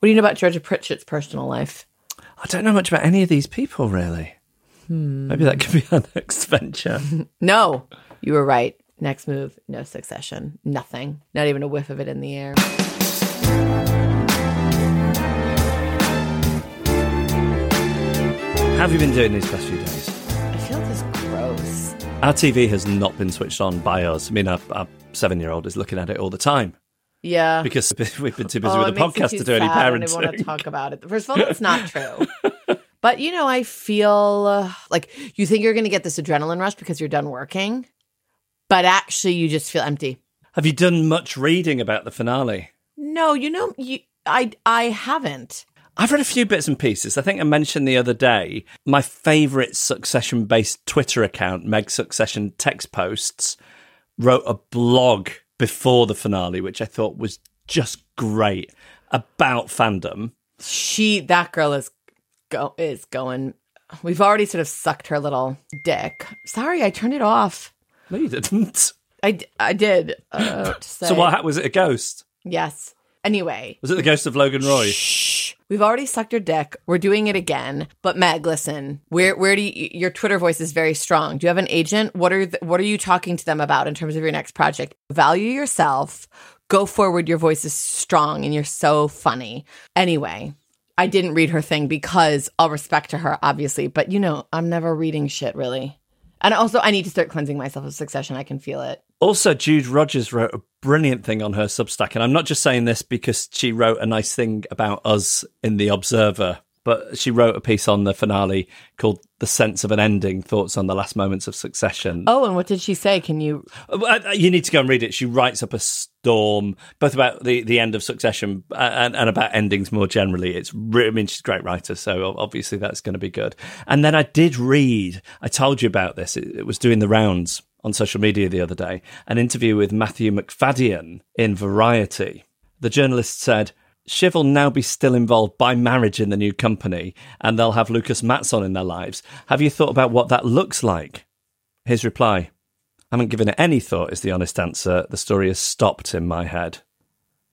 What do you know about Georgia Pritchett's personal life? I don't know much about any of these people, really. Maybe that could be our next venture. No, you were right. Next move, no succession, nothing, not even a whiff of it in the air. How have you been doing these past few days? I feel this gross. Our TV has not been switched on by us. I mean, our, our seven year old is looking at it all the time Yeah. because we've been too busy Oh, with the podcast to do any parenting. I want to talk about it. First of all, it's not true. but you know, I feel uh, like you think you're going to get this adrenaline rush because you're done working, but actually, you just feel empty. Have you done much reading about the finale? No, you know, you, I I haven't. I've read a few bits and pieces. I think I mentioned the other day my favourite Succession based Twitter account, Meg Succession Text Posts, wrote a blog before the finale, which I thought was just great about fandom. She that girl is go is going. We've already sort of sucked her little dick. Sorry, I turned it off. No, you didn't. I, I did. Uh, to So what was it? A ghost? Yes. Anyway, Was it the ghost of Logan Roy? Shh. We've already sucked your dick. We're doing it again. But Meg, listen. Where where do you, your Twitter voice is very strong? Do you have an agent? What are the, what are you talking to them about in terms of your next project? Value yourself. Go forward. Your voice is strong and you're so funny. Anyway, I didn't read her thing because all respect to her, obviously. But you know, I'm never reading shit really. And also, I need to start cleansing myself of Succession. I can feel it. Also, Jude Rogers wrote a brilliant thing on her Substack, and I'm not just saying this because she wrote a nice thing about us in The Observer, but she wrote a piece on the finale called "The Sense of an Ending: Thoughts on the Last Moments of Succession." Oh, and what did she say? Can you? Uh, You need to go and read it. She writes up a storm, both about the, the end of Succession uh, and, and about endings more generally. It's re- I mean, she's a great writer, so obviously that's going to be good. And then I did read. I told you about this. It, it was doing the rounds on social media the other day. An interview with Matthew Macfadyen in Variety. The journalist said. Shiv will now be still involved by marriage in the new company, and they'll have Lukas Matsson in their lives. Have you thought about what that looks like? His reply I haven't given it any thought, is the honest answer. The story has stopped in my head.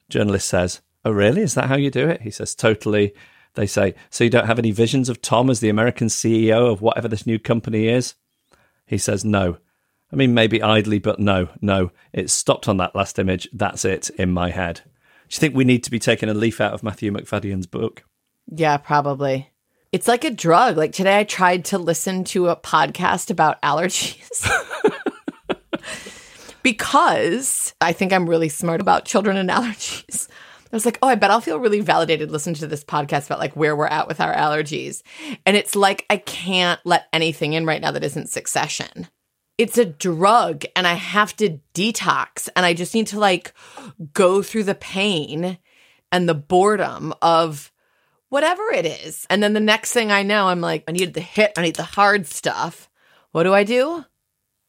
Journalist says, Oh, really? Is that how you do it? He says, Totally. They say, So you don't have any visions of Tom as the American CEO of whatever this new company is? He says, No. I mean, maybe idly, but no, no. It stopped on that last image. That's it in my head. Do you think we need to be taking a leaf out of Matthew Macfadyen's book? Yeah, probably. It's like a drug. Like today, I tried to listen to a podcast about allergies because I think I'm really smart about children and allergies. I was like, oh, I bet I'll feel really validated listening to this podcast about like where we're at with our allergies. And it's like I can't let anything in right now that isn't succession. It's a drug and I have to detox and I just need to like go through the pain and the boredom of whatever it is. And then the next thing I know, I'm like, I need the hit, I need the hard stuff. What do I do?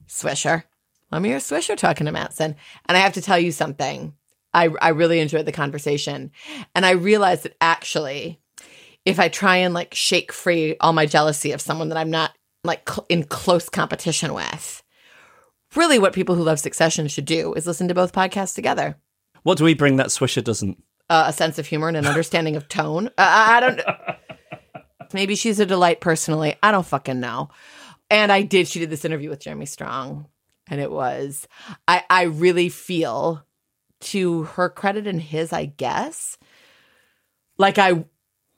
Swisher. Me hear Swisher talking to Matsson. And I have to tell you something. I, I really enjoyed the conversation. And I realized that actually, if I try and like shake free all my jealousy of someone that I'm not like cl- in close competition with, really what people who love Succession should do is listen to both podcasts together. What do we bring that Swisher doesn't? Uh, a sense of humor and an understanding of tone. Uh, I I don't. Maybe she's a delight personally. I don't fucking know. And I did. She did this interview with Jeremy Strong, and it was. I I really feel to her credit and his, I guess, like I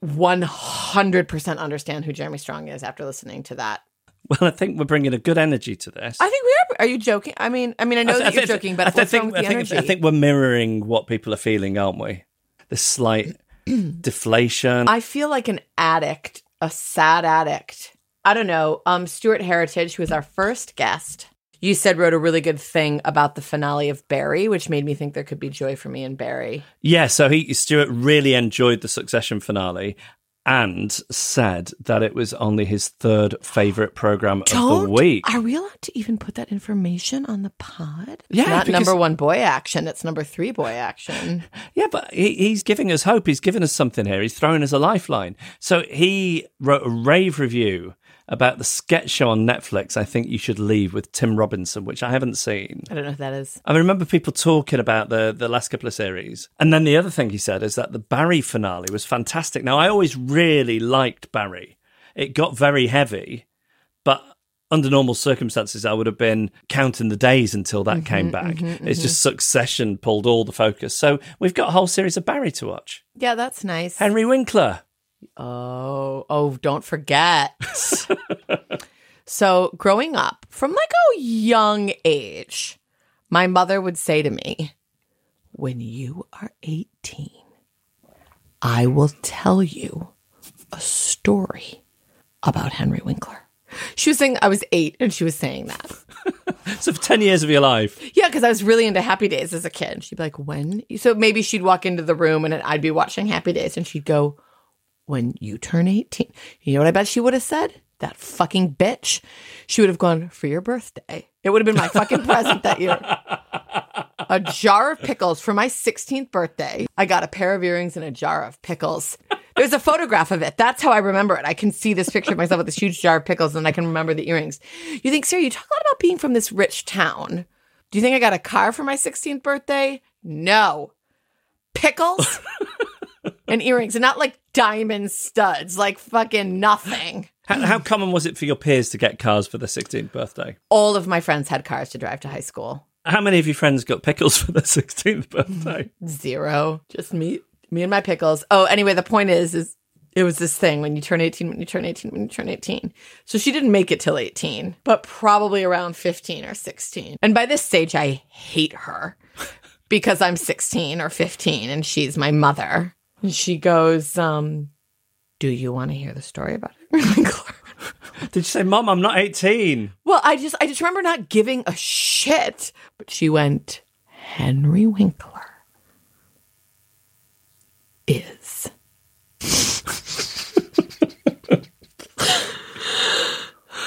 100% understand who Jeremy Strong is after listening to that. Well, I think we're bringing a good energy to this. I think we are. Are you joking? I mean, I mean, I know that you're joking, but I, th- think, I, think, energy? I think we're mirroring what people are feeling, aren't we? The slight deflation. I feel like an addict, a sad addict. I don't know. Um, Stuart Heritage, who was our first guest, you said wrote a really good thing about the finale of Barry, which made me think there could be joy for me in Barry. Yeah, so he Stuart really enjoyed the Succession finale and said that it was only his third favorite program of the week. Are we allowed to even put that information on the pod? It's Yeah, not because- number one boy action. It's number three boy action. Yeah, but he, he's giving us hope. He's giving us something here. He's throwing us a lifeline. So he wrote a rave review about the sketch show on Netflix. I think you should leave with Tim Robinson, which I haven't seen. I don't know what that is. I remember people talking about the the last couple of series. And then the other thing he said is that the Barry finale was fantastic. Now I always really liked Barry. It got very heavy, but under normal circumstances I would have been counting the days until that came mm-hmm, back. Mm-hmm, it's just mm-hmm. succession pulled all the focus. So we've got a whole series of Barry to watch. Yeah, that's nice. Henry Winkler. Oh, oh, don't forget. so, growing up from like a young age, my mother would say to me, When you are 18, I will tell you a story about Henry Winkler. She was saying I was eight and she was saying that. So for 10 years of your life. Yeah, because I was really into Happy Days as a kid. She'd be like, when? So maybe she'd walk into the room and I'd be watching Happy Days and she'd go, when you turn 18. You know what I bet she would have said? That fucking bitch. She would have gone, for your birthday. It would have been my fucking present that year. A jar of pickles for my 16th birthday. I got a pair of earrings and a jar of pickles. There's a photograph of it. That's how I remember it. I can see this picture of myself with this huge jar of pickles and I can remember the earrings. You think, Sarah, you talk a lot about being from this rich town. Do you think I got a car for my 16th birthday? No. Pickles and earrings, and not like diamond studs, like fucking nothing. How, how common was it for your peers to get cars for their 16th birthday? All of my friends had cars to drive to high school. How many of your friends got pickles for their 16th birthday? Zero. Just me, me and my pickles. Oh, anyway, the point is, is it was this thing when you turn 18, when you turn 18, when you turn 18. So she didn't make it till 18, but probably around 15 or 16. And by this stage, I hate her because I'm 16 or 15 and she's my mother. And she goes, um, do you want to hear the story about it? Did you say, Mom, I'm not 18? well, I just, I just remember not giving a shit. But she went, Henry Winkler is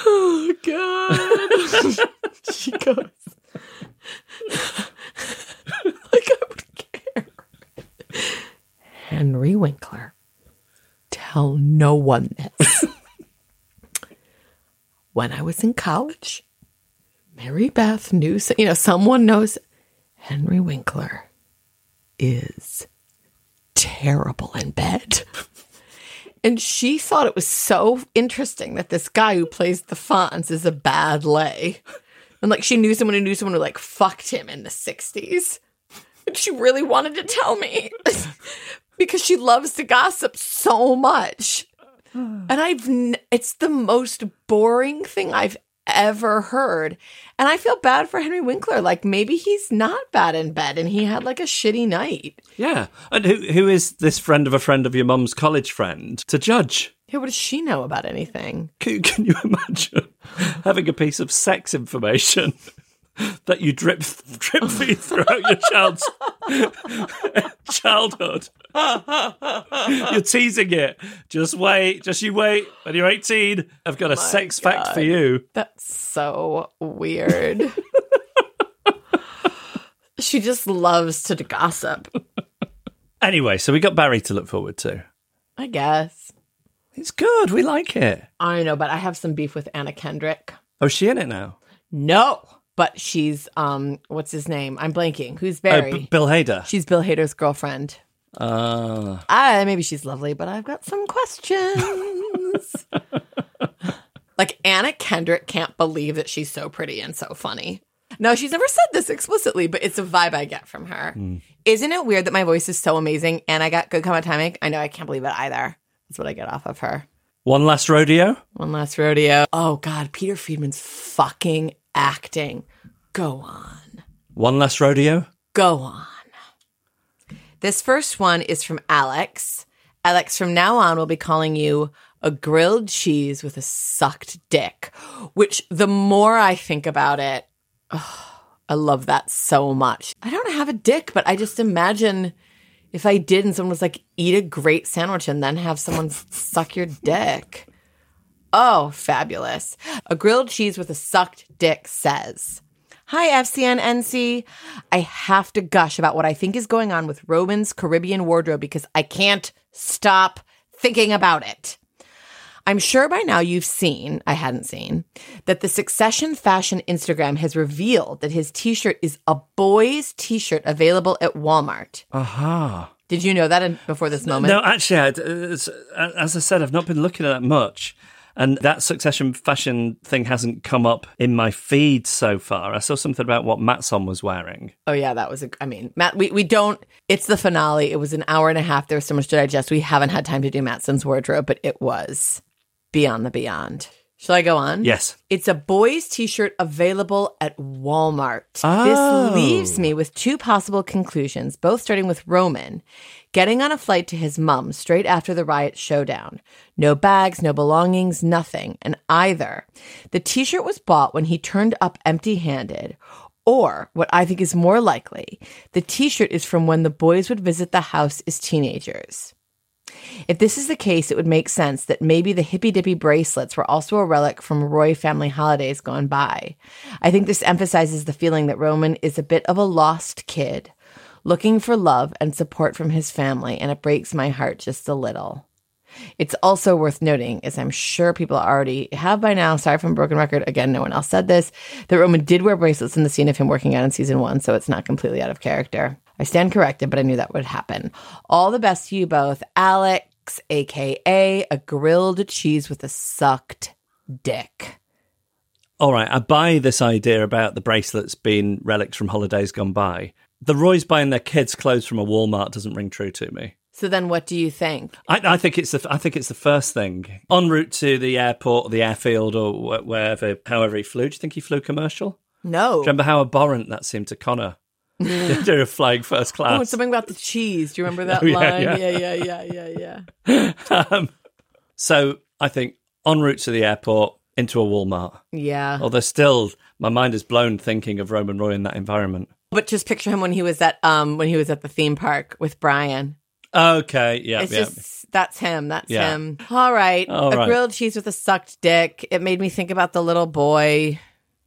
oh god she goes like i would care henry winkler tell no one this when i was in college mary beth knew you know someone knows henry winkler is terrible in bed and she thought it was so interesting that this guy who plays the Fonz is a bad lay. And like she knew someone who knew someone who like fucked him in the 60s. And she really wanted to tell me because she loves to gossip so much. And I've, n- it's the most boring thing I've ever heard. And I feel bad for Henry Winkler. Like maybe he's not bad in bed and he had like a shitty night. Yeah. And who who is this friend of a friend of your mum's college friend to judge? Yeah, what does she know about anything? Can, can you imagine having a piece of sex information that you drip drip feed throughout your child's childhood? you're teasing it. Just wait. Just you wait. When you're 18, I've got a sex fact for you. That's so weird. she just loves to gossip, Anyway, so we got Barry to look forward to. I guess. It's good. We like it. I know, but I have some beef with Anna Kendrick. Oh, is she in it now? No, but she's um, what's his name? I'm blanking. Who's Oh, Barry? B- Bill Hader. she's Bill Hader's girlfriend. Ah. Ah, maybe she's lovely, but I've got some questions. like Anna Kendrick can't believe that she's so pretty and so funny. No, she's never said this explicitly, but it's a vibe I get from her. Isn't it weird that my voice is so amazing and I got good comment timing? I know I can't believe it either. That's what I get off of her. One last rodeo. One last rodeo. Oh God, Peter Friedman's fucking acting. Go on. One last rodeo. Go on. This first one is from Alex. Alex, from now on, we'll be calling you a grilled cheese with a sucked dick, which the more I think about it, oh, I love that so much. I don't have a dick, but I just imagine if I did and someone was like, eat a great sandwich and then have someone suck your dick. Oh, fabulous. A grilled cheese with a sucked dick says, Hi, FCNNC. I have to gush about what I think is going on with Roman's Caribbean wardrobe because I can't stop thinking about it. I'm sure by now you've seen, I hadn't seen, that the Succession Fashion Instagram has revealed that his t shirt is a boy's t shirt available at Walmart. Aha. Did you know that before this moment? No, actually, I, as I said, I've not been looking at that much. And that succession fashion thing hasn't come up in my feed so far. I saw something about what Matsson was wearing. Oh yeah, that was a. I mean, Matt, we we don't. It's the finale. It was an hour and a half. There was so much to digest. We haven't had time to do Matsson's wardrobe, but it was beyond the beyond. Shall I go on? Yes. It's a boys' t-shirt available at Walmart. Oh. This leaves me with two possible conclusions, both starting with Roman getting on a flight to his mum straight after the riot showdown. No bags, no belongings, nothing. And either the t-shirt was bought when he turned up empty-handed, or what I think is more likely, the t-shirt is from when the boys would visit the house as teenagers. If this is the case, it would make sense that maybe the hippy dippy bracelets were also a relic from Roy family holidays gone by. I think this emphasizes the feeling that Roman is a bit of a lost kid, looking for love and support from his family, and it breaks my heart just a little. It's also worth noting, as I'm sure people already have by now, sorry from broken record, again, no one else said this, that Roman did wear bracelets in the scene of him working out in season one, so it's not completely out of character. I stand corrected, but I knew that would happen. All the best to you both, Alex, aka a grilled cheese with a sucked dick. All right, I buy this idea about the bracelets being relics from holidays gone by. The Roys buying their kids clothes from a Walmart doesn't ring true to me. So then, what do you think? I, I think it's the I think it's the first thing en route to the airport or the airfield or wherever, however he flew. Do you think he flew commercial? No. Do you remember how abhorrent that seemed to Connor? During flying first class. Oh, something about the cheese. Do you remember that Oh, yeah, line? yeah. yeah, yeah, yeah, yeah, yeah. um, so I think en route to the airport into a Walmart. Yeah. Although still, my mind is blown thinking of Roman Roy in that environment. But just picture him when he was at um when he was at the theme park with Brian. Okay, yeah, It's yeah. just that's him. That's Yeah. him. All right. All a right. grilled cheese with a sucked dick. It made me think about the little boy.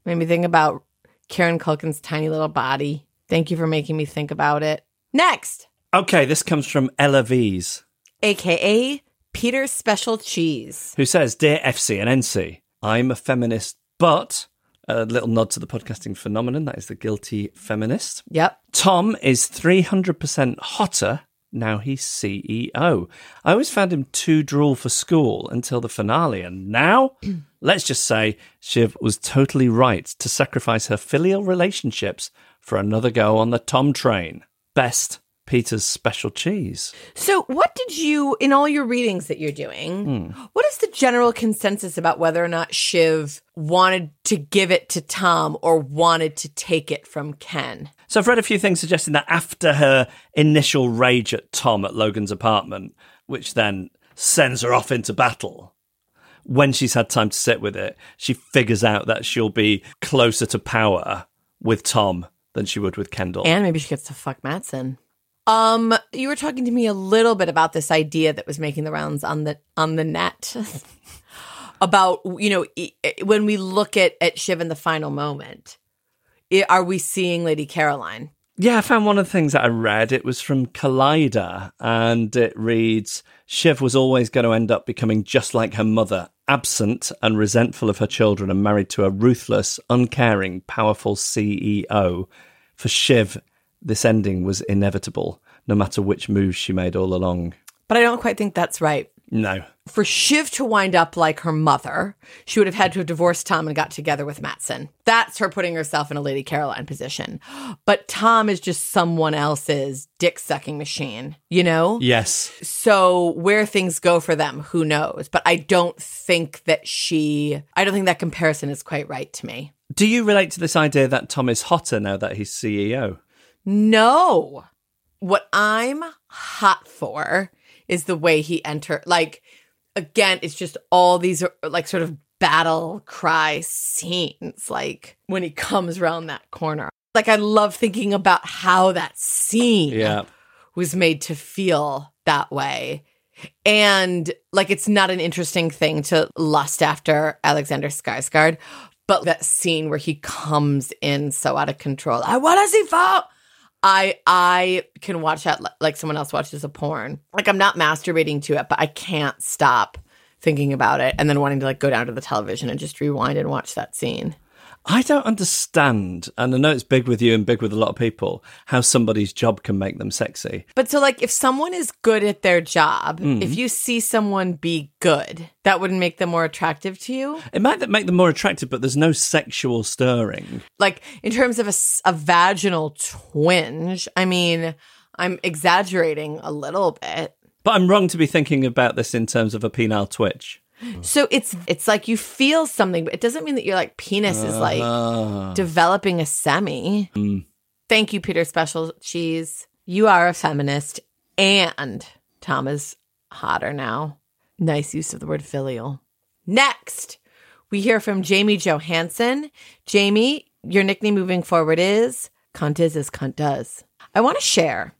Made me think about Kieran Culkin's tiny little body. Thank you for making me think about it. Next, Okay, this comes from Ella V's, aka Peter's Special Cheese. who says, "Dear FC and NC, I'm a feminist, but." A little nod to the podcasting phenomenon. That is the guilty feminist. Yep. Tom is 300% hotter now he's CEO. I always found him too drool for school until the finale, and now, let's just say, Shiv was totally right to sacrifice her filial relationships for another go on the Tom train. Best Peter's special cheese. So, what did you, in all your readings that you're doing, hmm. what is the general consensus about whether or not Shiv wanted to give it to Tom or wanted to take it from Ken? So I've read a few things suggesting that after her initial rage at Tom at Logan's apartment, which then sends her off into battle, when she's had time to sit with it, she figures out that she'll be closer to power with Tom than she would with Kendall. And maybe she gets to fuck Matsson. Um, you were talking to me a little bit about this idea that was making the rounds on the on the net about you know when we look at at Shiv in the final moment, i- are we seeing Lady Caroline? Yeah, I found one of the things that I read. It was from Collider, and it reads Shiv was always going to end up becoming just like her mother, absent and resentful of her children, and married to a ruthless, uncaring, powerful CEO. For Shiv, this ending was inevitable, no matter which moves she made all along. But I don't quite think that's right. No. For Shiv to wind up like her mother, she would have had to have divorced Tom and got together with Matsson. That's her putting herself in a Lady Caroline position. But Tom is just someone else's dick sucking machine, you know? Yes. So where things go for them, who knows? But I don't think that she, I don't think that comparison is quite right to me. Do you relate to this idea that Tom is hotter now that he's CEO? No. What I'm hot for is the way he entered. Like, again, it's just all these like sort of battle cry scenes, like when he comes around that corner. Like, I love thinking about how that scene Yeah. was made to feel that way. And like, it's not an interesting thing to lust after Alexander Skarsgård, but that scene where he comes in so out of control. I want to see fall. I I can watch that like someone else watches a porn. Like I'm not masturbating to it, but I can't stop thinking about it and then wanting to like go down to the television and just rewind and watch that scene. I don't understand, and I know it's big with you and big with a lot of people, how somebody's job can make them sexy. But so like if someone is good at their job, if mm. you see someone be good, that wouldn't make them more attractive to you? It might make them more attractive, but there's no sexual stirring. Like in terms of a vaginal twinge, I mean, I'm exaggerating a little bit. But I'm wrong to be thinking about this in terms of a penile twitch. So it's it's like you feel something, but it doesn't mean that your like penis is like Ah. developing a semi. Thank you, Peter Special Cheese. You are a feminist, and Tom is hotter now. Nice use of the word filial. Next, we hear from Jamie Johansson. Jamie, your nickname moving forward is Cunt is as cunt does. I want to share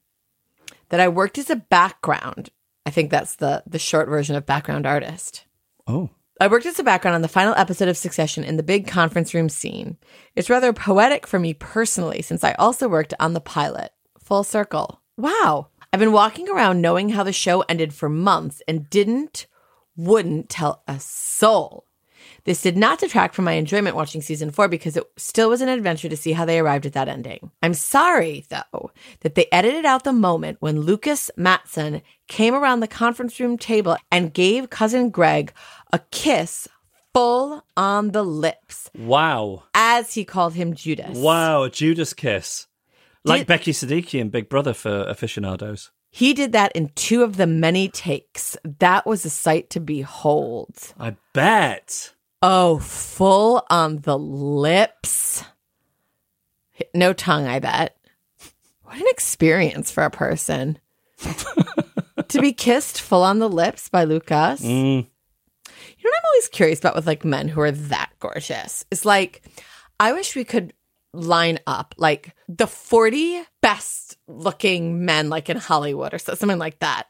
that I worked as a background. I think that's the the short version of background artist. Oh. I worked as a background on the final episode of Succession in the big conference room scene. It's rather poetic for me personally, since I also worked on the pilot. Full circle. Wow. I've been walking around knowing how the show ended for months and didn't, wouldn't tell a soul. This did not detract from my enjoyment watching season four because it still was an adventure to see how they arrived at that ending. I'm sorry, though, that they edited out the moment when Lukas Matsson came around the conference room table and gave cousin Greg a kiss full on the lips, Wow. as he called him Judas. Wow, a Judas kiss. Like Did- Becky Siddiqui in Big Brother for aficionados. He did that in two of the many takes. That was a sight to behold. I bet. Oh, full on the lips. No tongue, I bet. What an experience for a person. to be kissed full on the lips by Lukas. Mm. Know I'm always curious about with like men who are that gorgeous? Is like, I wish we could line up like the 40 best looking men like in Hollywood or something like that.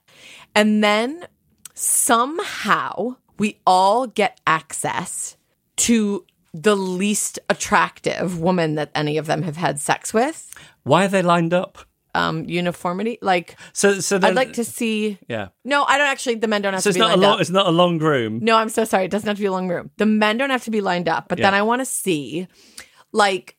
And then somehow we all get access to the least attractive woman that any of them have had sex with. Why are they lined up? Um, uniformity. Like, So, so then, I'd like to see. Yeah. No, I don't actually. The men don't have So to it's be not a lined long. up. It's not a long room. No, I'm so sorry. It doesn't have to be a long room. The men don't have to be lined up, but then I want to see, like,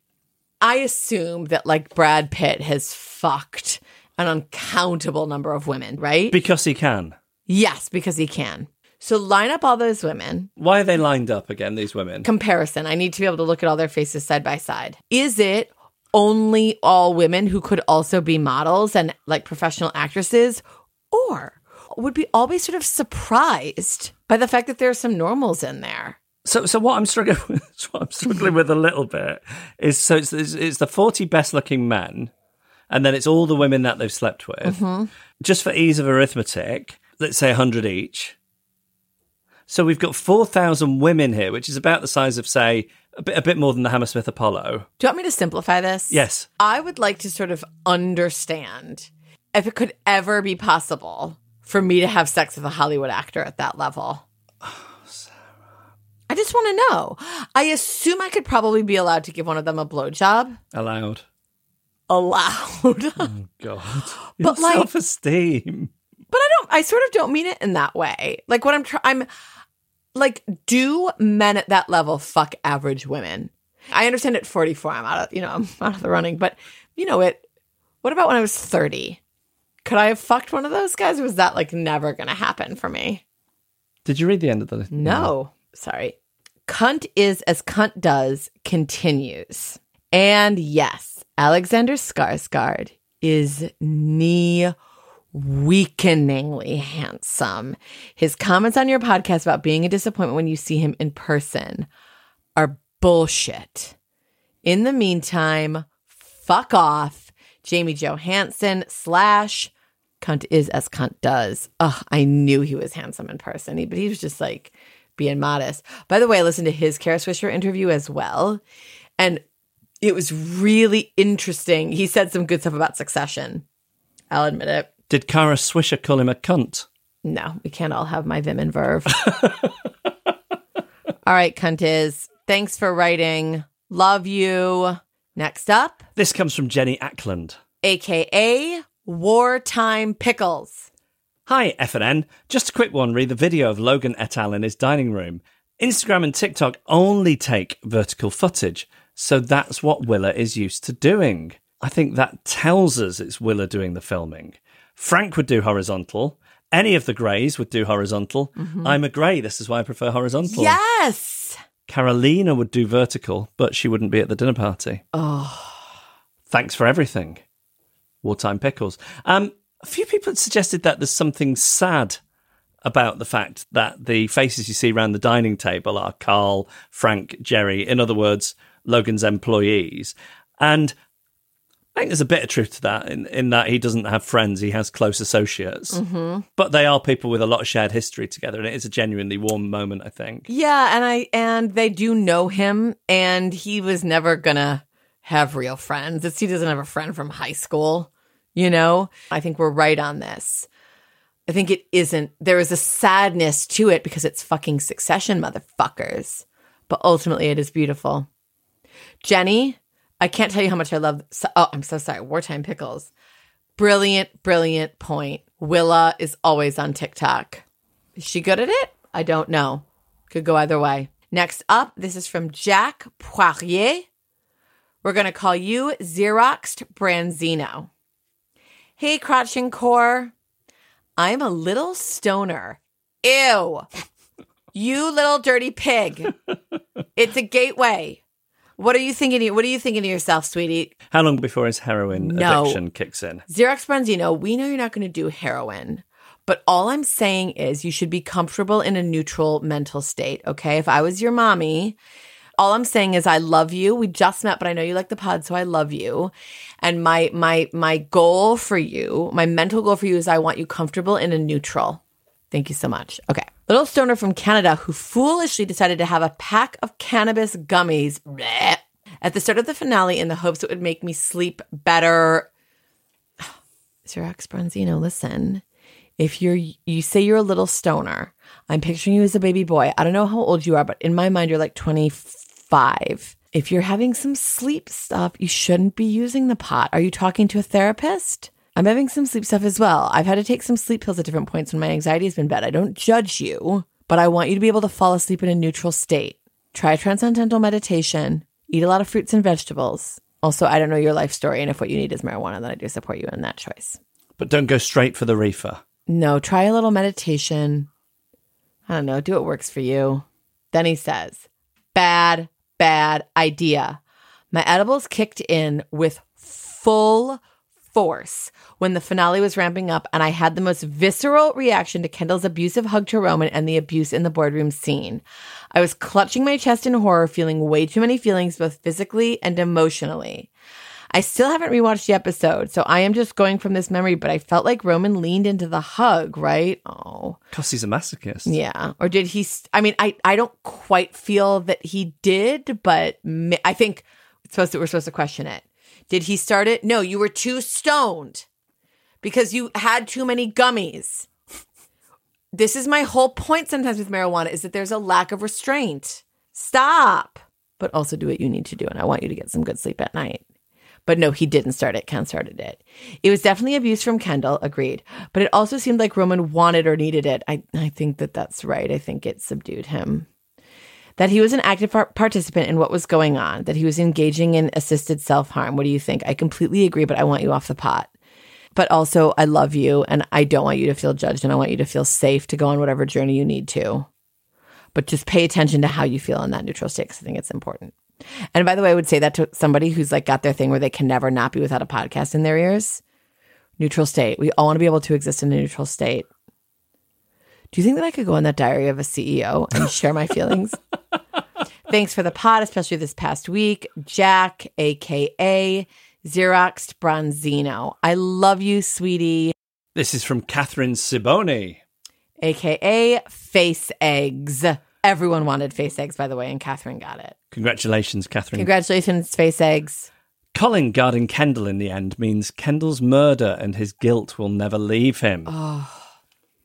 I assume that like Brad Pitt has fucked an uncountable number of women, right? Because he can. yes, because he can. So line up all those women. Why are they lined up again? These women. Comparison. I need to be able to look at all their faces side by side. Is it only all women who could also be models and like professional actresses, or would be always sort of surprised by the fact that there are some normals in there? So, so what I'm struggling with, what I'm struggling with a little bit is so it's, it's, it's the 40 best looking men, and then it's all the women that they've slept with. Mm-hmm. Just for ease of arithmetic, let's say 100 each. So we've got 4,000 women here, which is about the size of, say, a bit, a bit more than the Hammersmith Apollo. Do you want me to simplify this? Yes. I would like to sort of understand if it could ever be possible for me to have sex with a Hollywood actor at that level. I just want to know. I assume I could probably be allowed to give one of them a blowjob. Allowed. Allowed. Oh, God. But, Your like- self esteem. but I don't. I sort of don't mean it in that way. Like what I'm trying. I'm like, do men at that level fuck average women? I understand at 44, I'm out of you know I'm out of the running. But you know it. What about when I was 30? Could I have fucked one of those guys? Or was that like never going to happen for me? Did you read the end of the list? No, sorry. Cunt is as cunt does continues. And yes, Alexander Skarsgård is knee weakeningly handsome. His comments on your podcast about being a disappointment when you see him in person are bullshit. In the meantime, fuck off. Jamie Johansson slash cunt is as cunt does. Ugh, I knew he was handsome in person, but he was just like being modest. By the way, I listened to his Kara Swisher interview as well. And it was really interesting. He said some good stuff about succession. I'll admit it. Did Kara Swisher call him a cunt? No, we can't all have my vim and verve. all right, cunt is. Thanks for writing. Love you. Next up, This comes from Jenny Ackland. aka Wartime Pickles. Hi, FNN. Just a quick one. Read the video of Logan et al. in his dining room. Instagram and TikTok only take vertical footage, so that's what Willa is used to doing. I think that tells us it's Willa doing the filming. Frank would do horizontal. Any of the Greys would do horizontal. I'm a Grey. This is why I prefer horizontal. Yes. Karolina would do vertical, but she wouldn't be at the dinner party. Oh, Thanks for everything. Wartime pickles. Um, a few people had suggested that there's something sad about the fact that the faces you see around the dining table are Carl, Frank, Gerri, in other words, Logan's employees. And I think there's a bit of truth to that in, in that he doesn't have friends, he has close associates. But they are people with a lot of shared history together, and it is a genuinely warm moment, I think. yeah, and I and they do know him, and he was never gonna have real friends. It's, he doesn't have a friend from high school. You know, I think we're right on this. I think it isn't. There is a sadness to it because it's fucking succession, motherfuckers. But ultimately, it is beautiful. Jenny, I can't tell you how much I love. Oh, I'm so sorry. Wartime pickles. Brilliant, brilliant point. Willa is always on TikTok. Is she good at it? I don't know. Could go either way. Next up, this is from Jack Poirier. We're going to call you Xeroxed Branzino. Hey, Crotch and Core. I'm a little stoner. Ew. you little dirty pig. It's a gateway. What are you thinking? What are you thinking to yourself, sweetie? How long before his heroin No. addiction kicks in? Xerox Branzino, we know you're not going to do heroin, but all I'm saying is you should be comfortable in a neutral mental state. Okay. If I was your mommy, all I'm saying is I love you. We just met, but I know you like the pod, so I love you. And my my my goal for you, my mental goal for you is I want you comfortable in a neutral. Thank you so much. Okay. Little stoner from Canada who foolishly decided to have a pack of cannabis gummies bleh, at the start of the finale in the hopes it would make me sleep better. Xerox Branzino, listen. If you're you say you're a little stoner, I'm picturing you as a baby boy. I don't know how old you are, but in my mind you're like 25. If you're having some sleep stuff, you shouldn't be using the pot. Are you talking to a therapist? I'm having some sleep stuff as well. I've had to take some sleep pills at different points when my anxiety has been bad. I don't judge you, but I want you to be able to fall asleep in a neutral state. Try transcendental meditation, eat a lot of fruits and vegetables. Also, I don't know your life story, and if what you need is marijuana, then I do support you in that choice. But don't go straight for the reefer. No, try a little meditation. I don't know, do what works for you. Then he says, Bad, bad idea. My edibles kicked in with full force when the finale was ramping up, and I had the most visceral reaction to Kendall's abusive hug to Roman and the abuse in the boardroom scene. I was clutching my chest in horror, feeling way too many feelings, both physically and emotionally. I still haven't rewatched the episode, so I am just going from this memory, but I felt like Roman leaned into the hug, right? Oh. Because he's a masochist. Yeah. Or did he? St- I mean, I, I don't quite feel that he did, but I think it's supposed to, we're supposed to question it. Did he start it? No, you were too stoned because you had too many gummies. This is my whole point sometimes with marijuana is that there's a lack of restraint. Stop. But also do what you need to do. And I want you to get some good sleep at night. But no, he didn't start it. Ken started it. It was definitely abuse from Kendall, agreed. But it also seemed like Roman wanted or needed it. I, I think that that's right. I think it subdued him. That he was an active par- participant in what was going on, that he was engaging in assisted self harm. What do you think? I completely agree, but I want you off the pot. but also I love you and I don't want you to feel judged and I want you to feel safe to go on whatever journey you need to. But just pay attention to how you feel in that neutral state because I think it's important. And by the way, I would say that to somebody who's like got their thing where they can never not be without a podcast in their ears. Neutral state. We all want to be able to exist in a neutral state. Do you think that I could go on that diary of a CEO and share my feelings? Thanks for the pod, especially this past week. Jack, aka Xeroxed Branzino. I love you, sweetie. This is from Catherine Siboni. aka Face Eggs. Everyone wanted face eggs, by the way, and Catherine got it. Congratulations, Catherine. Congratulations, face eggs. Colin guarding Kendall in the end means Kendall's murder and his guilt will never leave him. Oh.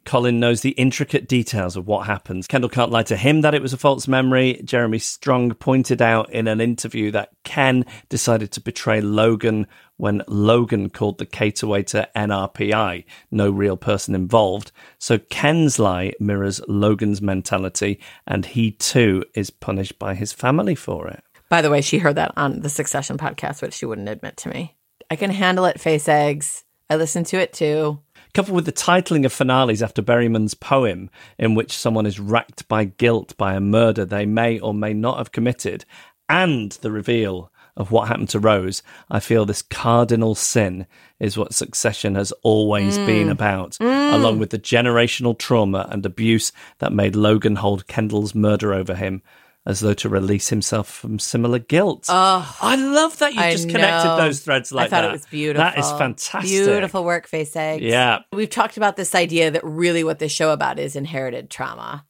Colin knows the intricate details of what happens. Kendall can't lie to him that it was a false memory. Jeremy Strong pointed out in an interview that Ken decided to betray Logan when Logan called the cater waiter NRPI, no real person involved. So Ken's lie mirrors Logan's mentality, and he too is punished by his family for it. By the way, she heard that on the Succession podcast, which she wouldn't admit to me. I can handle it, face eggs. I listened to it too coupled with the titling of finales after Berryman's poem, in which someone is racked by guilt by a murder they may or may not have committed, and the reveal of what happened to Rose, I feel this cardinal sin is what Succession has always mm. been about, mm. along with the generational trauma and abuse that made Logan hold Kendall's murder over him as though to release himself from similar guilt. Oh, I love that you I just connected know. those threads like that. I thought that. it was beautiful. That is fantastic. Beautiful work, face eggs. Yeah. We've talked about this idea that really what this show about is inherited trauma,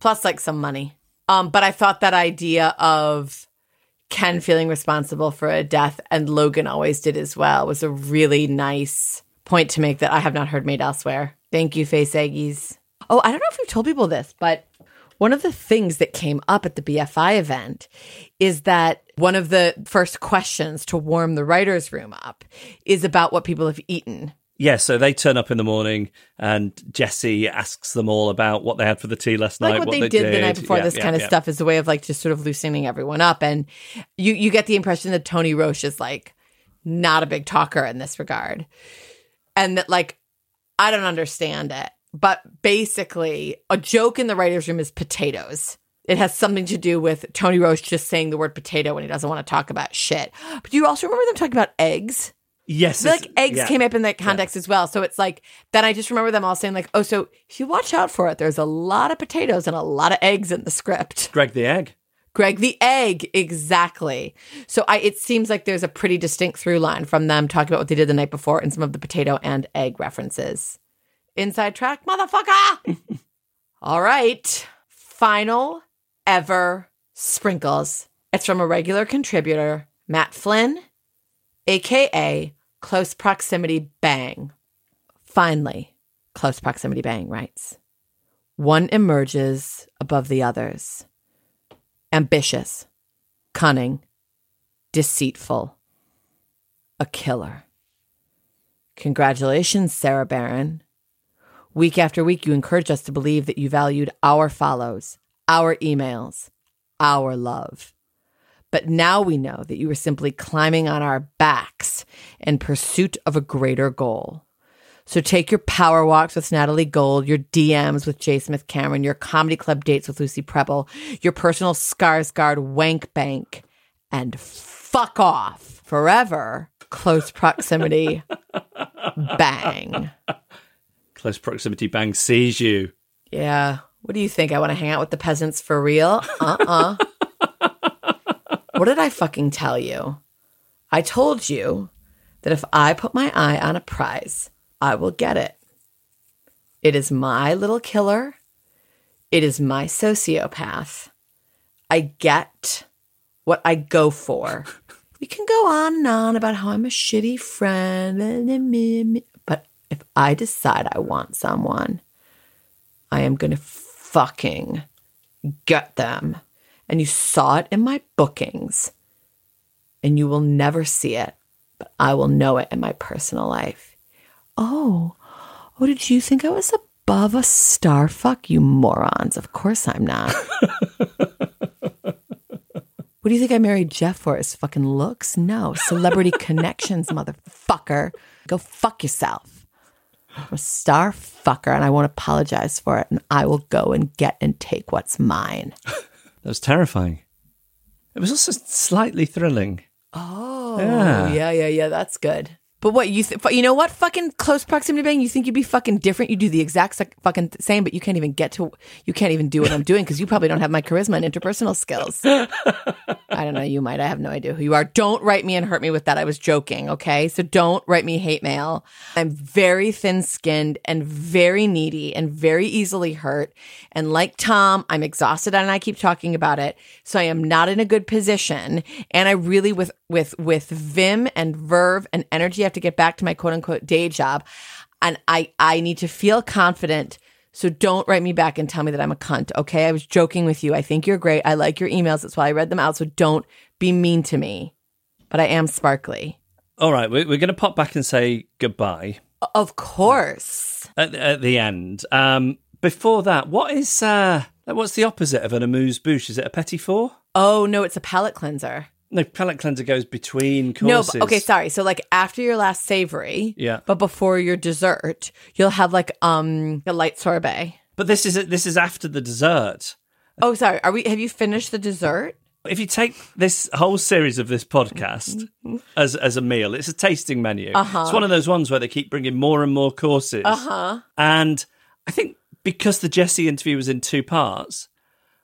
plus like some money. Um, but I thought that idea of Ken feeling responsible for a death and Logan always did as well was a really nice point to make that I have not heard made elsewhere. Thank you, face eggies. Oh, I don't know if we've told people this, but one of the things that came up at the BFI event is that one of the first questions to warm the writer's room up is about what people have eaten. Yeah, so they turn up in the morning and Jesse asks them all about what they had for the tea last like night. what, what they, did, the night before. Yeah, this yeah, kind of yeah. stuff is a way of like just sort of loosening everyone up. And you you get the impression that Tony Roche is like not a big talker in this regard. And that like I don't understand it. But basically, a joke in the writer's room is potatoes. It has something to do with Tony Roche just saying the word potato when he doesn't want to talk about shit. But do you also remember them talking about eggs? Yes, like eggs yeah. came up in that context as well. So it's like, then I just remember them all saying, like, oh, so if you watch out for it, there's a lot of potatoes and a lot of eggs in the script. Greg the egg. Greg the egg, exactly. So I it seems like there's a pretty distinct through line from them talking about what they did the night before and some of the potato and egg references. Inside track, motherfucker. All right. Final ever sprinkles. It's from a regular contributor, Matt Flynn, aka Close Proximity Bang. Finally, Close Proximity Bang writes One emerges above the others ambitious, cunning, deceitful, a killer. Congratulations, Sarah Barron. Week after week, you encouraged us to believe that you valued our follows, our emails, our love. But now we know that you were simply climbing on our backs in pursuit of a greater goal. So take your power walks with Natalie Gold, your DMs with Jay Smith Cameron, your comedy club dates with Lucy Prebble, your personal Skarsgård wank bank, and fuck off forever. Close proximity. Bang. Close proximity bang sees you. Yeah. What do you think? I want to hang out with the peasants for real? Uh uh what did I fucking tell you? I told you that if I put my eye on a prize, I will get it. It is my little killer. It is my sociopath. I get what I go for. We can go on and on about how I'm a shitty friend, if I decide I want someone, I am going to fucking get them. And you saw it in my bookings, and you will never see it, but I will know it in my personal life. Oh, oh, did you think I was above a star fuck, you morons? Of course I'm not. what What do you think I married Jeff for? His fucking looks? No. Celebrity connections, motherfucker. Go fuck yourself. I'm a star fucker and I won't apologize for it. And I will go and get and take what's mine. That was terrifying. It was also slightly thrilling. Oh, Yeah. yeah, yeah, yeah. That's good. But what you th- you know what fucking close proximity bang? You think you'd be fucking different? You do the exact fucking same, but you can't even get to you can't even do what I'm doing because you probably don't have my charisma and interpersonal skills. I don't know. You might. I have no idea who you are. Don't write me and hurt me with that. I was joking. Okay, so don't write me hate mail. I'm very thin skinned and very needy and very easily hurt. And like Tom, I'm exhausted and I keep talking about it. So I am not in a good position. And I really, with with with vim and verve and energy, I have to get back to my quote unquote day job. And I I need to feel confident. So don't write me back and tell me that I'm a cunt. Okay, I was joking with you. I think you're great. I like your emails. That's why I read them out. So don't be mean to me. But I am sparkly. All right, we're, we're going to pop back and say goodbye Of course. at, at the end. Um, before that, what is uh, what's the opposite of an amuse bouche? Is it a petit four? Oh no, it's a palate cleanser. No, palate cleanser goes between No, courses. but, okay, sorry. So like after your last savory, Yeah. but before your dessert, you'll have like um a light sorbet. But this is this is after the dessert. Oh, sorry. Are we? Have you finished the dessert? If you take this whole series of this podcast as as a meal, it's a tasting menu. Uh-huh. It's one of those ones where they keep bringing more and more courses. Uh huh. And I think because the Jesse interview was in two parts,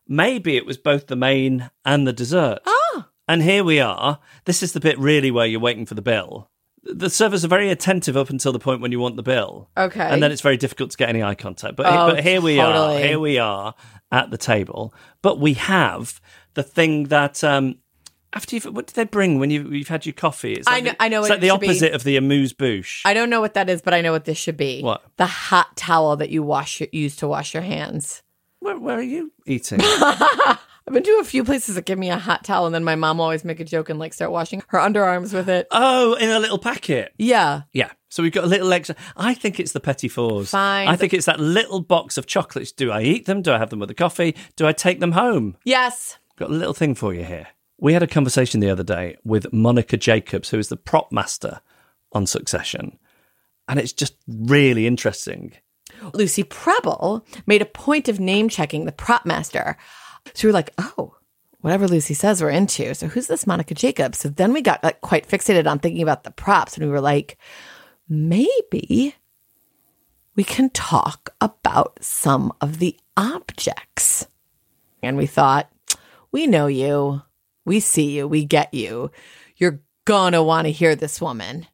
maybe it was both the main and the dessert. Oh. And here we are. This is the bit really where you're waiting for the bill. The servers are very attentive up until the point when you want the bill. Okay. And then it's very difficult to get any eye contact. But, Oh, but here we are. Here we are at the table. But we have the thing that um, after you've what did they bring when you, you've had your coffee? It's I know- the- I know It's what like the it be. opposite of the amuse bouche. I don't know what that is, but I know what this should be. What? The hot towel that you wash your, use to wash your hands. where, where are you eating? I've been to a few places that give me a hot towel, and then my mom will always make a joke and like start washing her underarms with it. oh, in a little packet. Yeah. Yeah. So we've got a little extra. I think it's the petit fours. Fine, I think it's that little box of chocolates. Do I eat them? Do I have them with a coffee? Do I take them home? Yes. Got a little thing for you here. We had a conversation the other day with Monica Jacobs, who is the prop master on Succession. And it's just really interesting. Lucy Prebble made a point of name checking the prop master. So we were like, oh, whatever Lucy says, we're into. So who's this Monica Jacobs? So then we got like quite fixated on thinking about the props, and we were like, maybe we can talk about some of the objects. And we thought, we know you, we see you, we get you. You're gonna want to hear this woman.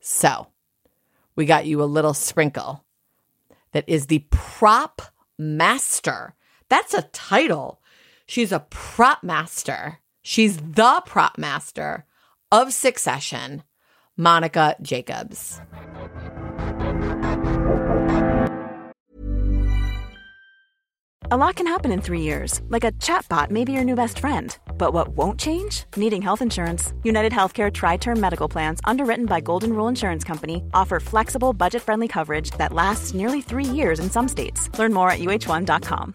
So we got you a little sprinkle that is the prop master. That's a title. She's a prop master. She's the prop master of Succession, Monica Jacobs. A lot can happen in three years, like a chatbot may be your new best friend. But what won't change? Needing health insurance. United Healthcare Tri Term Medical Plans, underwritten by Golden Rule Insurance Company, offer flexible, budget friendly coverage that lasts nearly three years in some states. Learn more at uhone.com.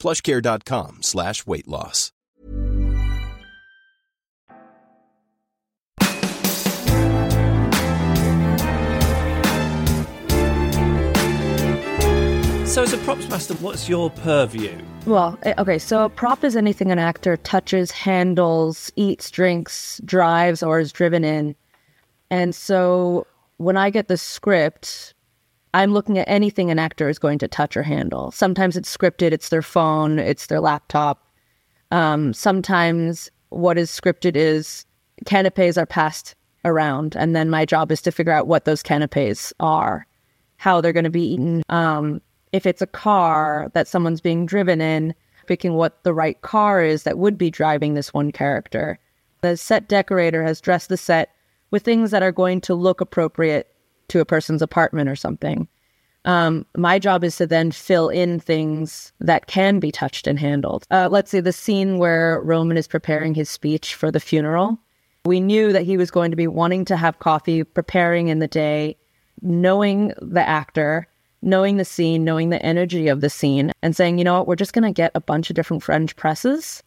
plushcare.com slash weight loss. So, as a props master, what's your purview? Well, eh, okay, so a prop is anything an actor touches, handles, eats, drinks, drives, or is driven in. And so when I get the script, I'm looking at anything an actor is going to touch or handle. Sometimes it's scripted, it's their phone, it's their laptop. Um, sometimes what is scripted is canapes are passed around, and then my job is to figure out what those canapes are, how they're going to be eaten. Um, if it's a car that someone's being driven in, picking what the right car is that would be driving this one character. The set decorator has dressed the set with things that are going to look appropriate to a person's apartment or something. Um, my job is to then fill in things that can be touched and handled. Uh, let's say the scene where Roman is preparing his speech for the funeral. We knew that he was going to be wanting to have coffee, preparing in the day, knowing the actor, knowing the scene, knowing the energy of the scene, and saying, you know what, we're just going to get a bunch of different French presses.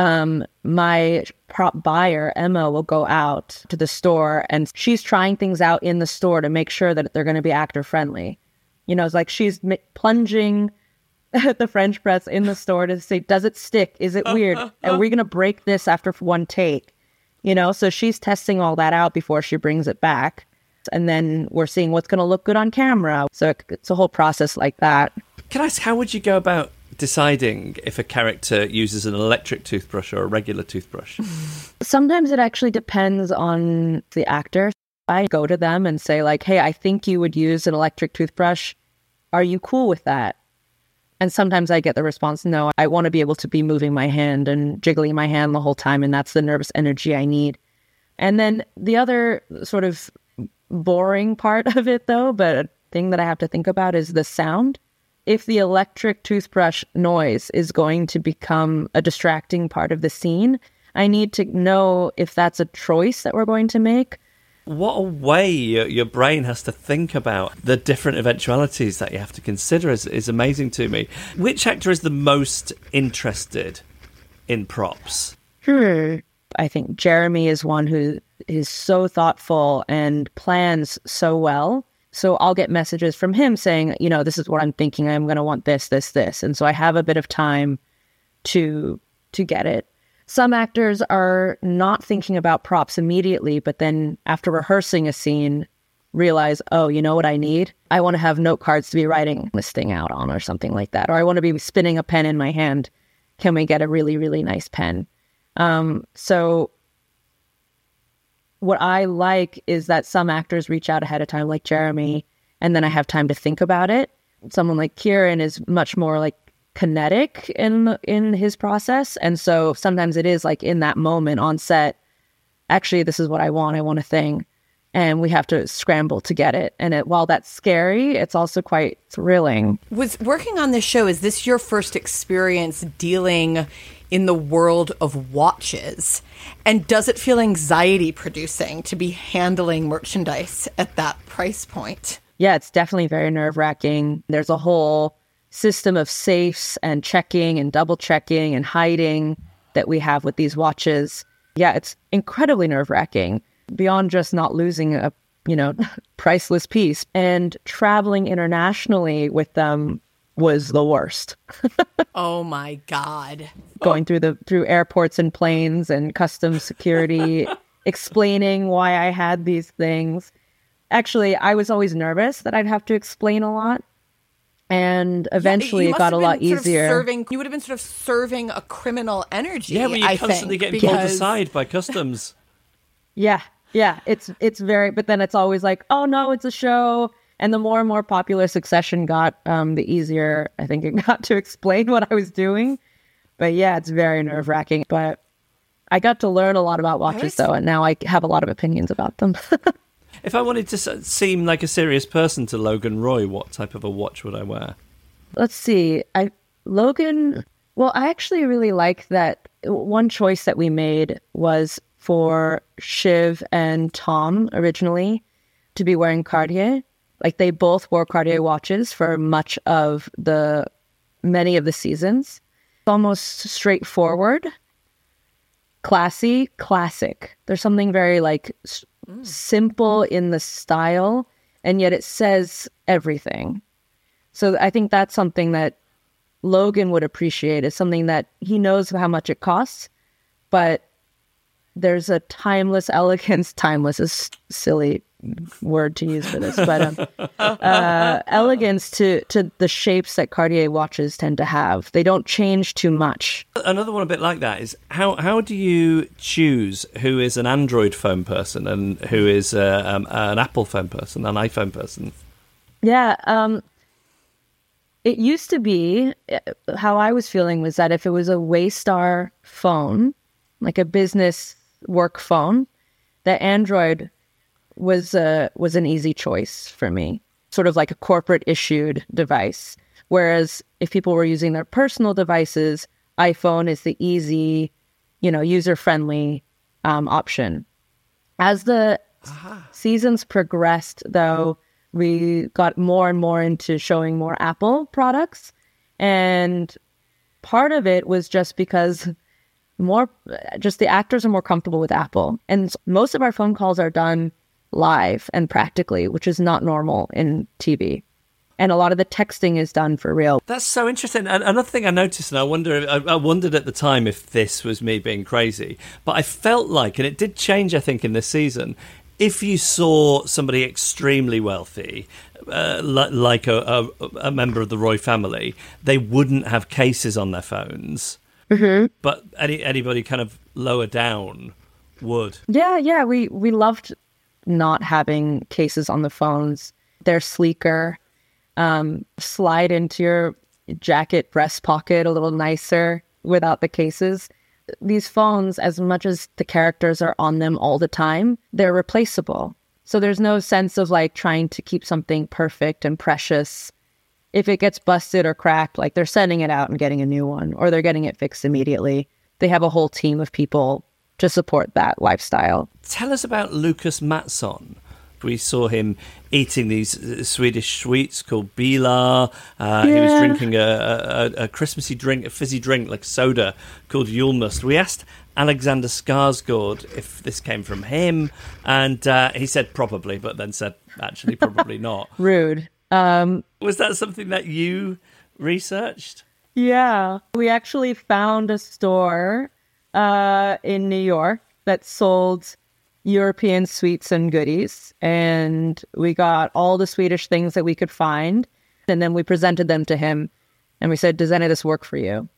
Um, my prop buyer, Emma, will go out to the store and she's trying things out in the store to make sure that they're going to be actor friendly. You know, it's like she's m- plunging the French press in the store to say, does it stick? Is it weird? Are we going to break this after one take? You know, so she's testing all that out before she brings it back. And then we're seeing what's going to look good on camera. So it's a whole process like that. Can I ask, how would you go about deciding if a character uses an electric toothbrush or a regular toothbrush? Sometimes it actually depends on the actor. I go to them and say, like, hey, I think you would use an electric toothbrush. Are you cool with that? And sometimes I get the response, no, I want to be able to be moving my hand and jiggling my hand the whole time. And that's the nervous energy I need. And then the other sort of boring part of it, though, but a thing that I have to think about is the sound. If the electric toothbrush noise is going to become a distracting part of the scene, I need to know if that's a choice that we're going to make. What a way your, your brain has to think about the different eventualities that you have to consider is, is amazing to me. Which actor is the most interested in props? Hmm. I think Jeremy is one who is so thoughtful and plans so well. So I'll get messages from him saying, you know, this is what I'm thinking. I'm going to want this, this, this. And so I have a bit of time to to get it. Some actors are not thinking about props immediately, but then after rehearsing a scene, realize, oh, you know what I need? I want to have note cards to be writing this thing out on or something like that. Or I want to be spinning a pen in my hand. Can we get a really, really nice pen? Um, so what I like is that some actors reach out ahead of time, like Jeremy, and then I have time to think about it. Someone like Kieran is much more like kinetic in in his process, and so sometimes it is like in that moment on set. Actually, this is what I want. I want a thing, and we have to scramble to get it. And it, while that's scary, it's also quite thrilling. Was working on this show is this your first experience dealing in the world of watches? And does it feel anxiety producing to be handling merchandise at that price point? Yeah, it's definitely very nerve wracking. There's a whole system of safes and checking and double checking and hiding that we have with these watches. Yeah, it's incredibly nerve wracking beyond just not losing a you know priceless piece and traveling internationally with them was the worst. oh my god. Going through the through airports and planes and customs security explaining why I had these things. Actually, I was always nervous that I'd have to explain a lot. And eventually yeah, it got a lot easier. Serving, you would have been sort of serving a criminal energy. Yeah, were you I constantly think, getting because... pulled aside by customs? yeah, yeah. It's it's very but then it's always like, oh no, it's a show and the more and more popular Succession got, um, the easier I think it got to explain what I was doing. But yeah, it's very nerve wracking. But I got to learn a lot about watches though, and now I have a lot of opinions about them. if I wanted to seem like a serious person to Logan Roy, what type of a watch would I wear? Let's see. I Logan. Well, I actually really like that. One choice that we made was for Shiv and Tom originally to be wearing Cartier. Like they both wore Cartier watches for much of the many of the seasons. It's almost straightforward, classy, classic. There's something very like s- simple in the style, and yet it says everything. So I think that's something that Logan would appreciate is something that he knows how much it costs, but there's a timeless elegance. Timeless is silly word to use for this, but um, uh, elegance to to the shapes that Cartier watches tend to have. They don't change too much. Another one a bit like that is how how do you choose who is an Android phone person and who is uh, um, an Apple phone person, an iPhone person? Yeah, um, it used to be uh, how I was feeling was that if it was a Waystar phone, like a business work phone, that Android was a was an easy choice for me, sort of like a corporate issued device. Whereas if people were using their personal devices, iPhone is the easy, you know, user friendly um, option. As the seasons progressed, though, we got more and more into showing more Apple products, and part of it was just because more just the actors are more comfortable with Apple. And most of our phone calls are done live and practically, which is not normal in TV. And a lot of the texting is done for real. That's so interesting. And another thing I noticed, and I wonder, I, I wondered at the time if this was me being crazy, but I felt like, and it did change, I think, in this season. If you saw somebody extremely wealthy, uh, li- like a, a, a member of the Roy family, they wouldn't have cases on their phones. Mm-hmm. But any anybody kind of lower down would. Yeah, yeah. We we loved not having cases on the phones. They're sleeker. Um, slide into your jacket breast pocket a little nicer without the cases. These phones, as much as the characters are on them all the time, they're replaceable. So there's no sense of like trying to keep something perfect and precious. If it gets busted or cracked, like they're sending it out and getting a new one, or they're getting it fixed immediately. They have a whole team of people to support that lifestyle. Tell us about Lukas Matsson. We saw him eating these uh, Swedish sweets called Bilar. Uh, He was drinking a, a, a Christmassy drink, a fizzy drink like soda called Julmust. We asked Alexander Skarsgård if this came from him, and uh, he said probably, but then said actually probably not. Rude. Um, Was that something that you researched? Yeah. We actually found a store uh, in New York that sold European sweets and goodies. And we got all the Swedish things that we could find. And then we presented them to him and we said, Does any of this work for you?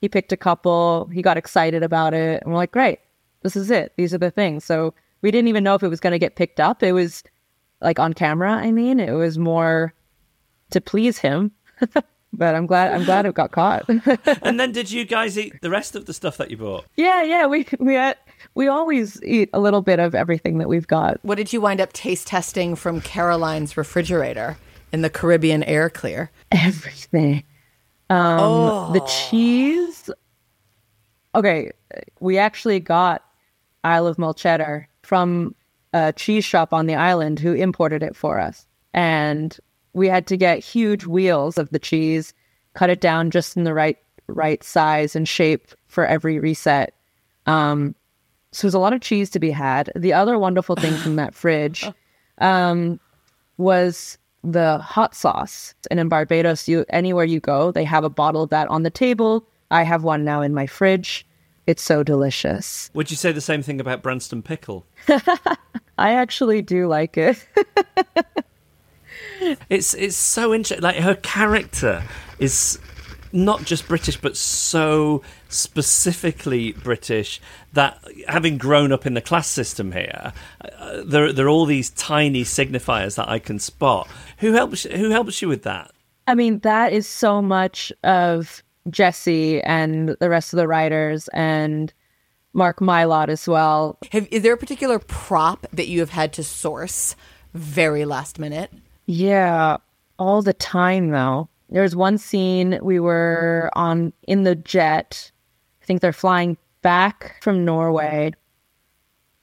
He picked a couple. He got excited about it. And we're like, Great. This is it. These are the things. So we didn't even know if it was going to get picked up. It was like on camera. I mean, it was more to please him. but I'm glad I'm glad it got caught. And then did you guys eat the rest of the stuff that you bought? yeah, yeah, we we had, we always eat a little bit of everything that we've got. What did you wind up taste testing from Caroline's refrigerator in the Caribbean air clear? Everything. Um the cheese. Okay, we actually got Isle of Mull cheddar from a cheese shop on the island who imported it for us. And we had to get huge wheels of the cheese, cut it down just in the right right size and shape for every reset. Um, so there's a lot of cheese to be had. The other wonderful thing from that fridge um, was the hot sauce. And in Barbados, you anywhere you go, they have a bottle of that on the table. I have one now in my fridge. It's so delicious. Would you say the same thing about Branston Pickle? I actually do like it. It's it's so interesting. Like her character is not just British, but so specifically British that having grown up in the class system here, uh, there there are all these tiny signifiers that I can spot. Who helps Who helps you with that? I mean, that is so much of Jesse and the rest of the writers and Mark Mylod as well. Have, is there a particular prop that you have had to source very last minute? Yeah, all the time though. There's one scene we were on in the jet. I think they're flying back from Norway,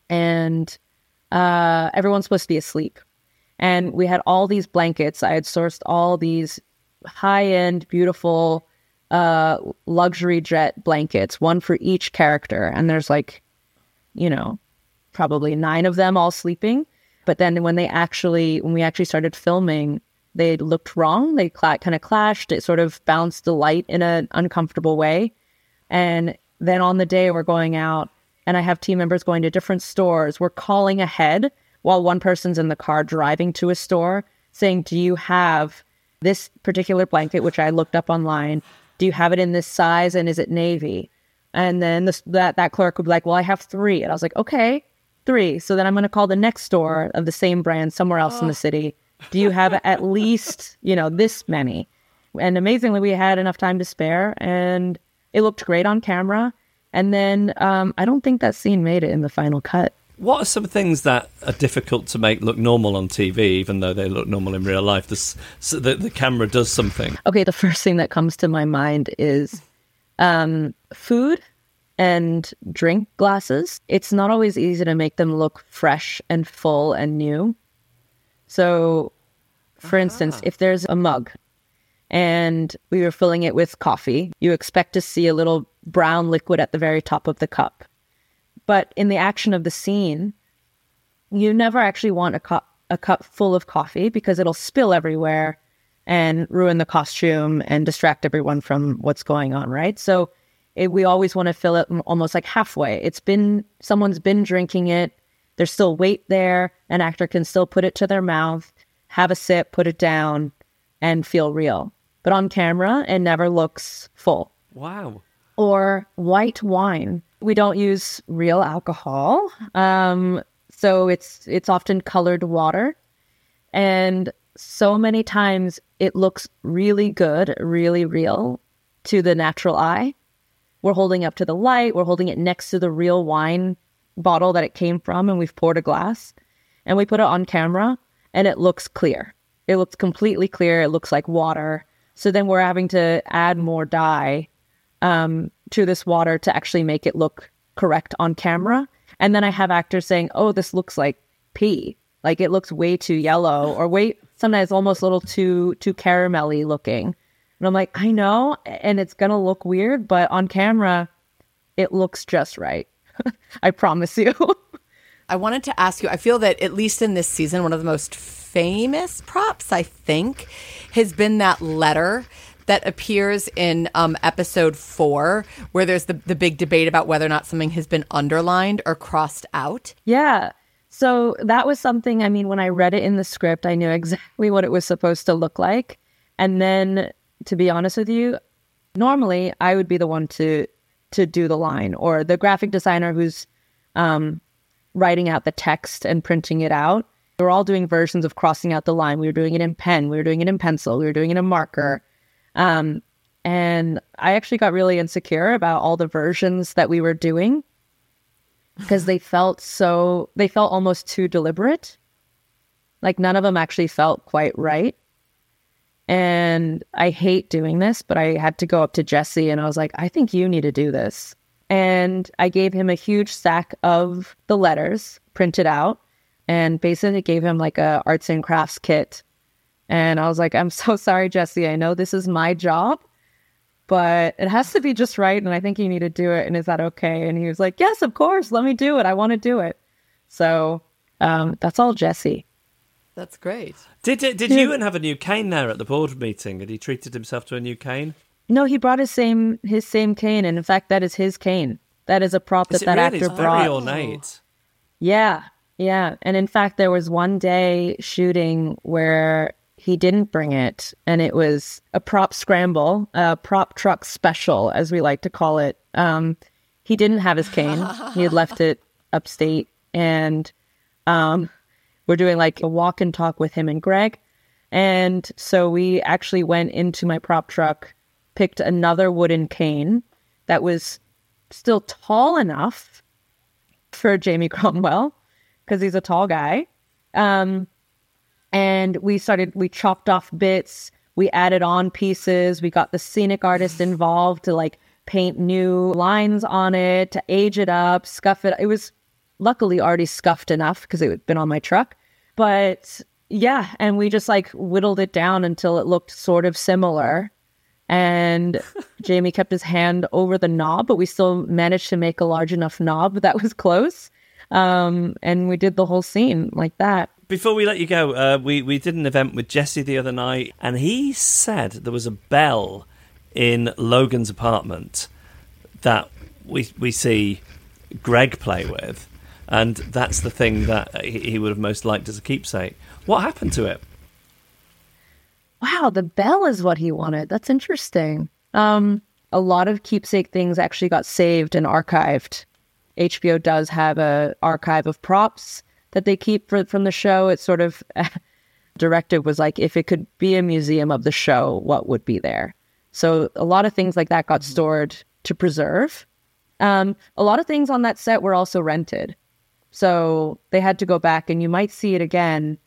and uh, everyone's supposed to be asleep. And we had all these blankets. I had sourced all these high end, beautiful uh, luxury jet blankets, one for each character. And there's like, you know, probably nine of them all sleeping. But then when they actually, when we actually started filming, they looked wrong. They cl- kind of clashed. It sort of bounced the light in an uncomfortable way. And then on the day we're going out, and I have team members going to different stores. We're calling ahead while one person's in the car driving to a store saying, Do you have this particular blanket, which I looked up online? Do you have it in this size and is it navy? And then this, that, that clerk would be like, Well, I have three. And I was like, Okay, three. So then I'm going to call the next store of the same brand somewhere else in the city. Do you have at least, you know, this many? And amazingly, we had enough time to spare and it looked great on camera. And then um, I don't think that scene made it in the final cut. What are some things that are difficult to make look normal on TV, even though they look normal in real life? This, so the, the camera does something. Okay, the first thing that comes to my mind is um, food and drink glasses. It's not always easy to make them look fresh and full and new. So, for instance, if there's a mug and we were filling it with coffee, you expect to see a little brown liquid at the very top of the cup. But in the action of the scene, you never actually want a cup a cup full of coffee because it'll spill everywhere and ruin the costume and distract everyone from what's going on, right? So it, we always want to fill it almost like halfway. It's been someone's been drinking it. There's still weight there. An actor can still put it to their mouth, have a sip, put it down, and feel real. But on camera, it never looks full. Wow. Or white wine. We don't use real alcohol, um, so it's it's often colored water, and so many times it looks really good, really real to the natural eye. We're holding up to the light. We're holding it next to the real wine bottle that it came from, and we've poured a glass, and we put it on camera, and it looks clear. It looks completely clear. It looks like water. So then we're having to add more dye um, to this water to actually make it look correct on camera. And then I have actors saying, "Oh, this looks like pee. Like it looks way too yellow, or way sometimes almost a little too too caramelly looking." And I'm like, "I know, and it's gonna look weird, but on camera, it looks just right. I promise you." I wanted to ask you, I feel that at least in this season, one of the most famous props, I think, has been that letter that appears in um, episode four, where there's the, the big debate about whether or not something has been underlined or crossed out. Yeah. So that was something, I mean, when I read it in the script, I knew exactly what it was supposed to look like. And then, to be honest with you, normally I would be the one to to do the line or the graphic designer who's um, writing out the text and printing it out. We were all doing versions of crossing out the line. We were doing it in pen, we were doing it in pencil, we were doing it in marker. Um, and I actually got really insecure about all the versions that we were doing because they felt so, they felt almost too deliberate. Like none of them actually felt quite right. And I hate doing this, but I had to go up to Jesse and I was like, I think you need to do this. And I gave him a huge stack of the letters printed out and basically gave him like a arts and crafts kit. And I was like, I'm so sorry, Jesse. I know this is my job, but it has to be just right. And I think you need to do it. And is that okay? And he was like, Yes, of course. Let me do it. I want to do it. So um, that's all Jesse. That's great. Did did Ewan have a new cane there at the board meeting? Had he treated himself to a new cane? No, he brought his same his same cane, and in fact, that is his cane. That is a prop that Is it that really? actor It's brought. very ornate. Yeah, yeah. And in fact, there was one day shooting where he didn't bring it, and it was a prop scramble, a prop truck special, as we like to call it. Um, he didn't have his cane; he had left it upstate, and um, we're doing like a walk and talk with him and Greg. And so we actually went into my prop truck, picked another wooden cane that was still tall enough for Jamie Cromwell because he's a tall guy. Um, and we started, we chopped off bits, we added on pieces, we got the scenic artist involved to like paint new lines on it, to age it up, scuff it. It was luckily already scuffed enough because it had been on my truck. But yeah, and we just like whittled it down until it looked sort of similar. And Jamie kept his hand over the knob, but we still managed to make a large enough knob that was close. Um, and we did the whole scene like that. Before we let you go, uh, we we did an event with Jesse the other night, and he said there was a bell in Logan's apartment that we we see Greg play with, and that's the thing that he would have most liked as a keepsake. What happened to it? Wow, the bell is what he wanted. That's interesting. Um, a lot of keepsake things actually got saved and archived. HBO does have a archive of props that they keep for, from the show. It's sort of directive was like if it could be a museum of the show, what would be there? So a lot of things like that got stored to preserve. Um, a lot of things on that set were also rented. So they had to go back and you might see it again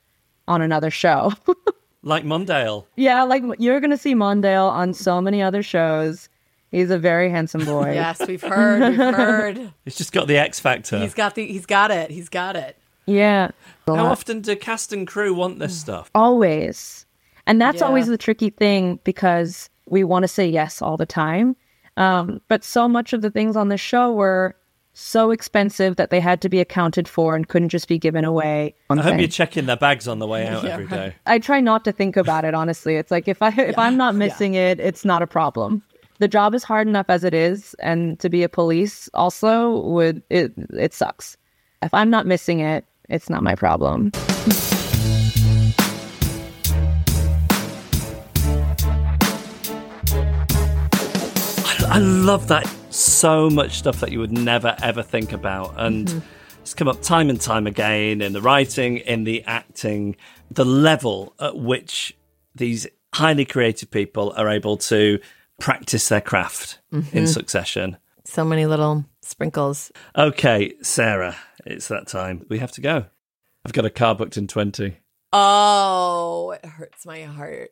on another show. Like Mondale. yeah, like you're going to see Mondale on so many other shows. He's a very handsome boy. Yes, we've heard. We've heard. He's just got the X factor. He's got the. He's got it. He's got it. Yeah. How often do cast and crew want this stuff? Always. And that's Yeah. always the tricky thing because we want to say yes all the time. Um, but so much of the things on the show were so expensive that they had to be accounted for and couldn't just be given away. I hope you're checking their bags on the way out Yeah, every day. I try not to think about it honestly. It's like if I if I'm not missing it, it's not a problem. The job is hard enough as it is, and to be a police also would it it sucks. If I'm not missing it, it's not my problem. I love that so much stuff that you would never ever think about, and mm-hmm. it's come up time and time again in the writing, in the acting, the level at which these highly creative people are able to practice their craft in mm-hmm. succession. So many little sprinkles. Okay, Sarah, it's that time. We have to go. I've got a car booked in twenty. Oh, it hurts my heart.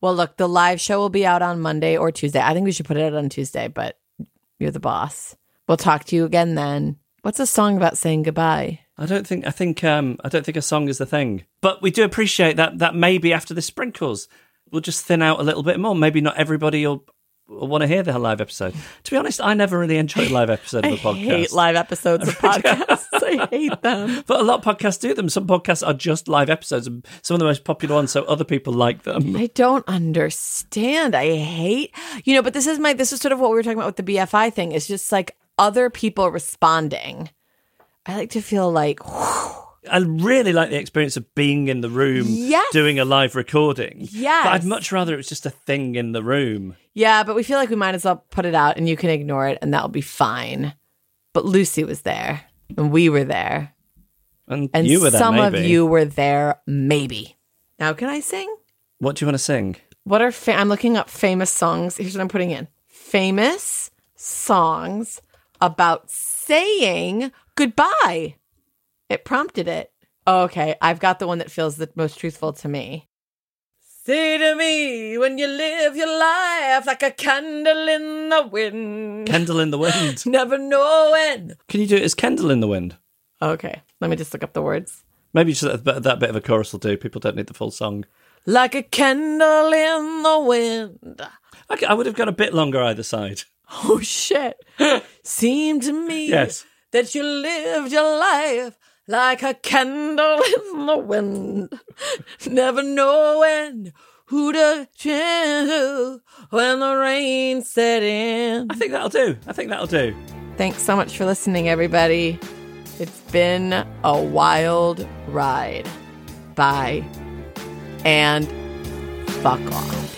Well, look, the live show will be out on Monday or Tuesday. I think we should put it out on Tuesday, but you're the boss. We'll talk to you again then. What's a song about saying goodbye? I don't think I think um I don't think a song is the thing. But we do appreciate that that maybe after the sprinkles we'll just thin out a little bit more. Maybe not everybody will, want to hear the live episode. To be honest, I never really enjoyed a live episode of a podcast. I hate live episodes of podcasts. I hate them. But a lot of podcasts do them. Some podcasts are just live episodes, and some of the most popular ones, so other people like them. I don't understand. I hate, you know, but this is my, this is sort of what we were talking about with the BFI thing. It's just like other people responding. I like to feel like, I really like the experience of being in the room Yes. doing a live recording. Yeah. But I'd much rather it was just a thing in the room. yeah, but we feel like we might as well put it out and you can ignore it and that'll be fine. But Lucy was there and we were there. And, And you were there, some maybe. of you were there, maybe. Now, can I sing? What do you want to sing? What are fa- I'm looking up famous songs. Here's what I'm putting in: famous songs about saying goodbye. It prompted it. Oh, okay, I've got the one that feels the most truthful to me. Say to me when you live your life like a candle in the wind. Candle in the Wind. Never know knowing. Can you do it as Kendall in the Wind? Okay, let me just look up the words. Maybe just that, bit- that bit of a chorus will do. People don't need the full song. Like a candle in the wind. I would have gone a bit longer either side. Oh shit. Seemed to me Yes. that you lived your life like a candle in the wind. Never knowing who to turn to when the rain set in. I think that'll do. I think that'll do. Thanks so much for listening, everybody. It's been a wild ride. Bye. And fuck off.